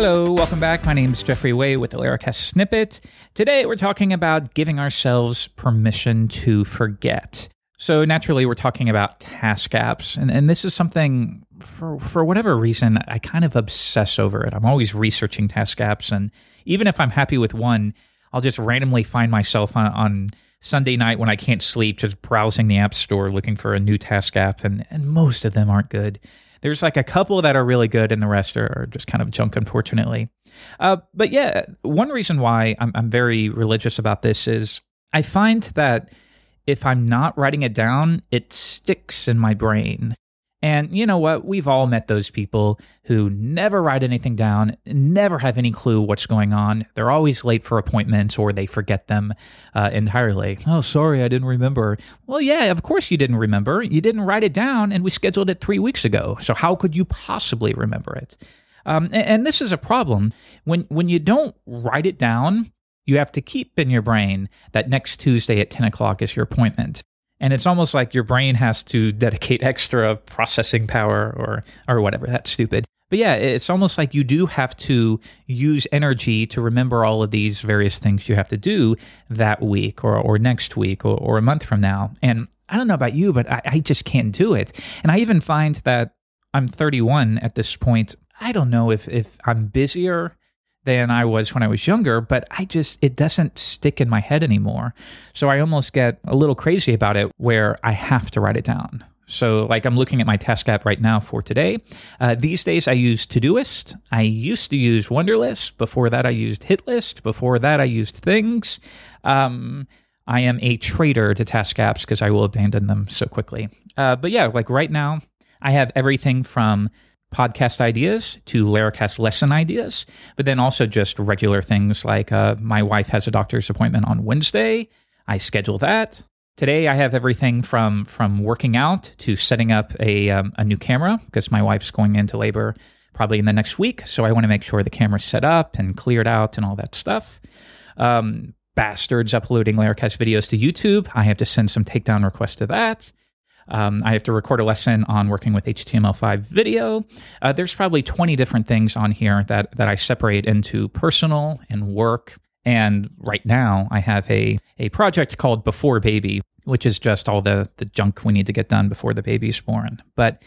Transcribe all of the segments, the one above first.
Hello, welcome back. My name is Jeffrey Way with the Laracast Snippet. Today we're talking about giving ourselves permission to forget. So naturally, we're talking about task apps, and, and this is something for for whatever reason I kind of obsess over it. I'm always researching task apps, and even if I'm happy with one, I'll just randomly find myself on, on Sunday night when I can't sleep, just browsing the app store looking for a new task app, and and most of them aren't good. There's like a couple that are really good, and the rest are, just kind of junk, unfortunately. Uh, but yeah, one reason why I'm, I'm very religious about this is I find that if I'm not writing it down, it sticks in my brain. And you know what? We've all met those people who never write anything down, never have any clue what's going on. They're always late for appointments or they forget them uh, entirely. Oh, sorry, I didn't remember. Well, yeah, of course you didn't remember. You didn't write it down and we scheduled it three weeks ago. So how could you possibly remember it? Um, and, and this is a problem. When, when you don't write it down, you have to keep in your brain that next Tuesday at 10 o'clock is your appointment and it's almost like your brain has to dedicate extra processing power or or whatever that's stupid. But yeah it's almost like you do have to use energy to remember all of these various things you have to do that week or, or next week or, or a month from now. And i don't know about you but I, I just can't do it. And i even find that i'm 31 at this point. I don't know if if i'm busier than I was when I was younger, but I just, it doesn't stick in my head anymore. So I almost get a little crazy about it where I have to write it down. So, like, I'm looking at my task app right now for today. Uh, these days, I use Todoist. I used to use Wunderlist. Before that, I used Hitlist. Before that, I used Things. Um, I am a traitor to task apps because I will abandon them so quickly. Uh, but yeah, like right now, I have everything from podcast ideas to Laracast lesson ideas, but then also just regular things like uh, my wife has a doctor's appointment on Wednesday. I schedule that. Today I have everything from from working out to setting up a um, a new camera because my wife's going into labor probably in the next week, so I want to make sure the camera's set up and cleared out and all that stuff. Um, bastards uploading Laracast videos to YouTube. I have to send some takedown requests to that. Um, I have to record a lesson on working with HTML5 video. Uh, there's probably 20 different things on here that, that I separate into personal and work. And right now, I have a, a project called Before Baby, which is just all the, the junk we need to get done before the baby's born. But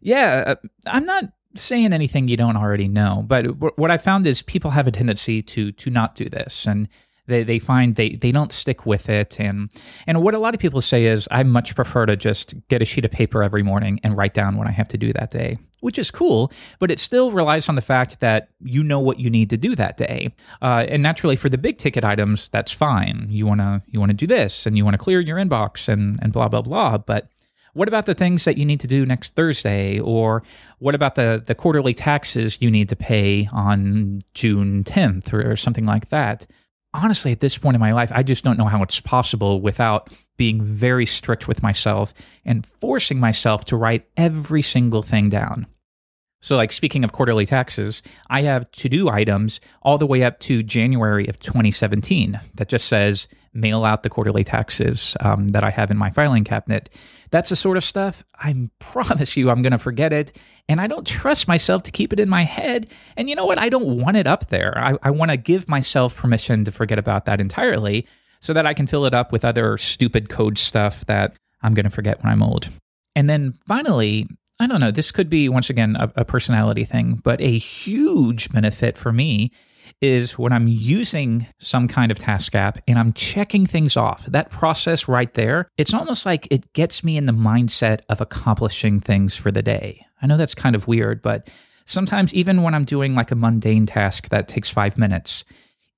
yeah, uh, I'm not saying anything you don't already know. But what I found is people have a tendency to to not do this, and they, they find they, they don't stick with it. And, and what a lot of people say is, I much prefer to just get a sheet of paper every morning and write down what I have to do that day, which is cool, but it still relies on the fact that you know what you need to do that day. Uh, and naturally, for the big ticket items, that's fine. You want to you want to do this and you want to clear your inbox and, and blah, blah, blah. But what about the things that you need to do next Thursday? Or what about the, the quarterly taxes you need to pay on June 10th or, or something like that? Honestly, at this point in my life, I just don't know how it's possible without being very strict with myself and forcing myself to write every single thing down. So, like speaking of quarterly taxes, I have to do items all the way up to January of 2017 that just says mail out the quarterly taxes um, that I have in my filing cabinet. That's the sort of stuff I promise you I'm going to forget it. And I don't trust myself to keep it in my head. And you know what? I don't want it up there. I, I want to give myself permission to forget about that entirely so that I can fill it up with other stupid code stuff that I'm going to forget when I'm old. And then finally, I don't know, this could be once again a, a personality thing, but a huge benefit for me is when I'm using some kind of task app and I'm checking things off. That process right there, it's almost like it gets me in the mindset of accomplishing things for the day. I know that's kind of weird, but sometimes even when I'm doing like a mundane task that takes five minutes,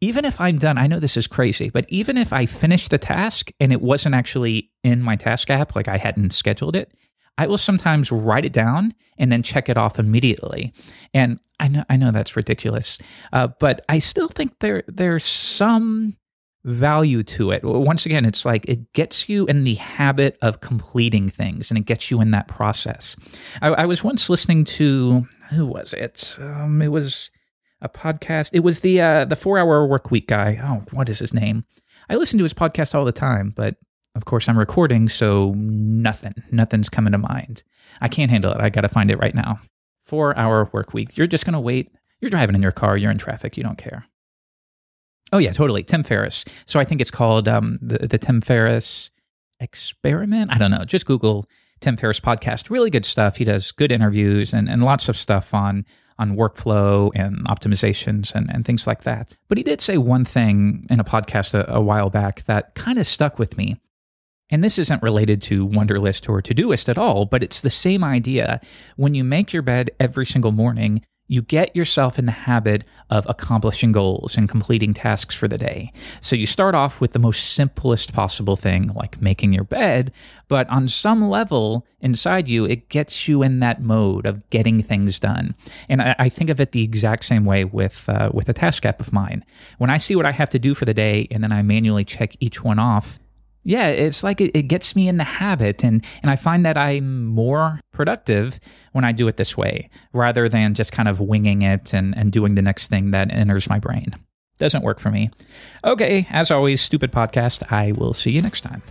even if I'm done, I know this is crazy, but even if I finish the task and it wasn't actually in my task app, like I hadn't scheduled it, I will sometimes write it down and then check it off immediately. And I know I know that's ridiculous, uh, but I still think there there's some value to it. Once again, it's like it gets you in the habit of completing things, and it gets you in that process. I, I was once listening to who was it? Um, it was a podcast. It was the uh, the four hour work week guy. Oh, what is his name? I listen to his podcast all the time, but of course, I'm recording, so nothing, nothing's coming to mind. I can't handle it. I got to find it right now. Four hour work week. You're just going to wait You're driving in your car, you're in traffic, you don't care. Oh yeah, totally. Tim Ferriss. So I think it's called um, the the Tim Ferriss experiment. I don't know. Just Google Tim Ferriss podcast. Really good stuff. He does good interviews and, and lots of stuff on on workflow and optimizations and, and things like that. But he did say one thing in a podcast a, a while back that kind of stuck with me. And this isn't related to Wunderlist or Todoist at all, but it's the same idea. When you make your bed every single morning, you get yourself in the habit of accomplishing goals and completing tasks for the day. So you start off with the most simplest possible thing, like making your bed, but on some level inside you, it gets you in that mode of getting things done. And I, I think of it the exact same way with uh, with a task app of mine. When I see what I have to do for the day, and then I manually check each one off, yeah, it's like it, it, gets me in the habit, and and I find that I'm more productive when I do it this way, rather than just kind of winging it and and doing the next thing that enters my brain. Doesn't work for me. Okay, as always, stupid podcast. I will see you next time.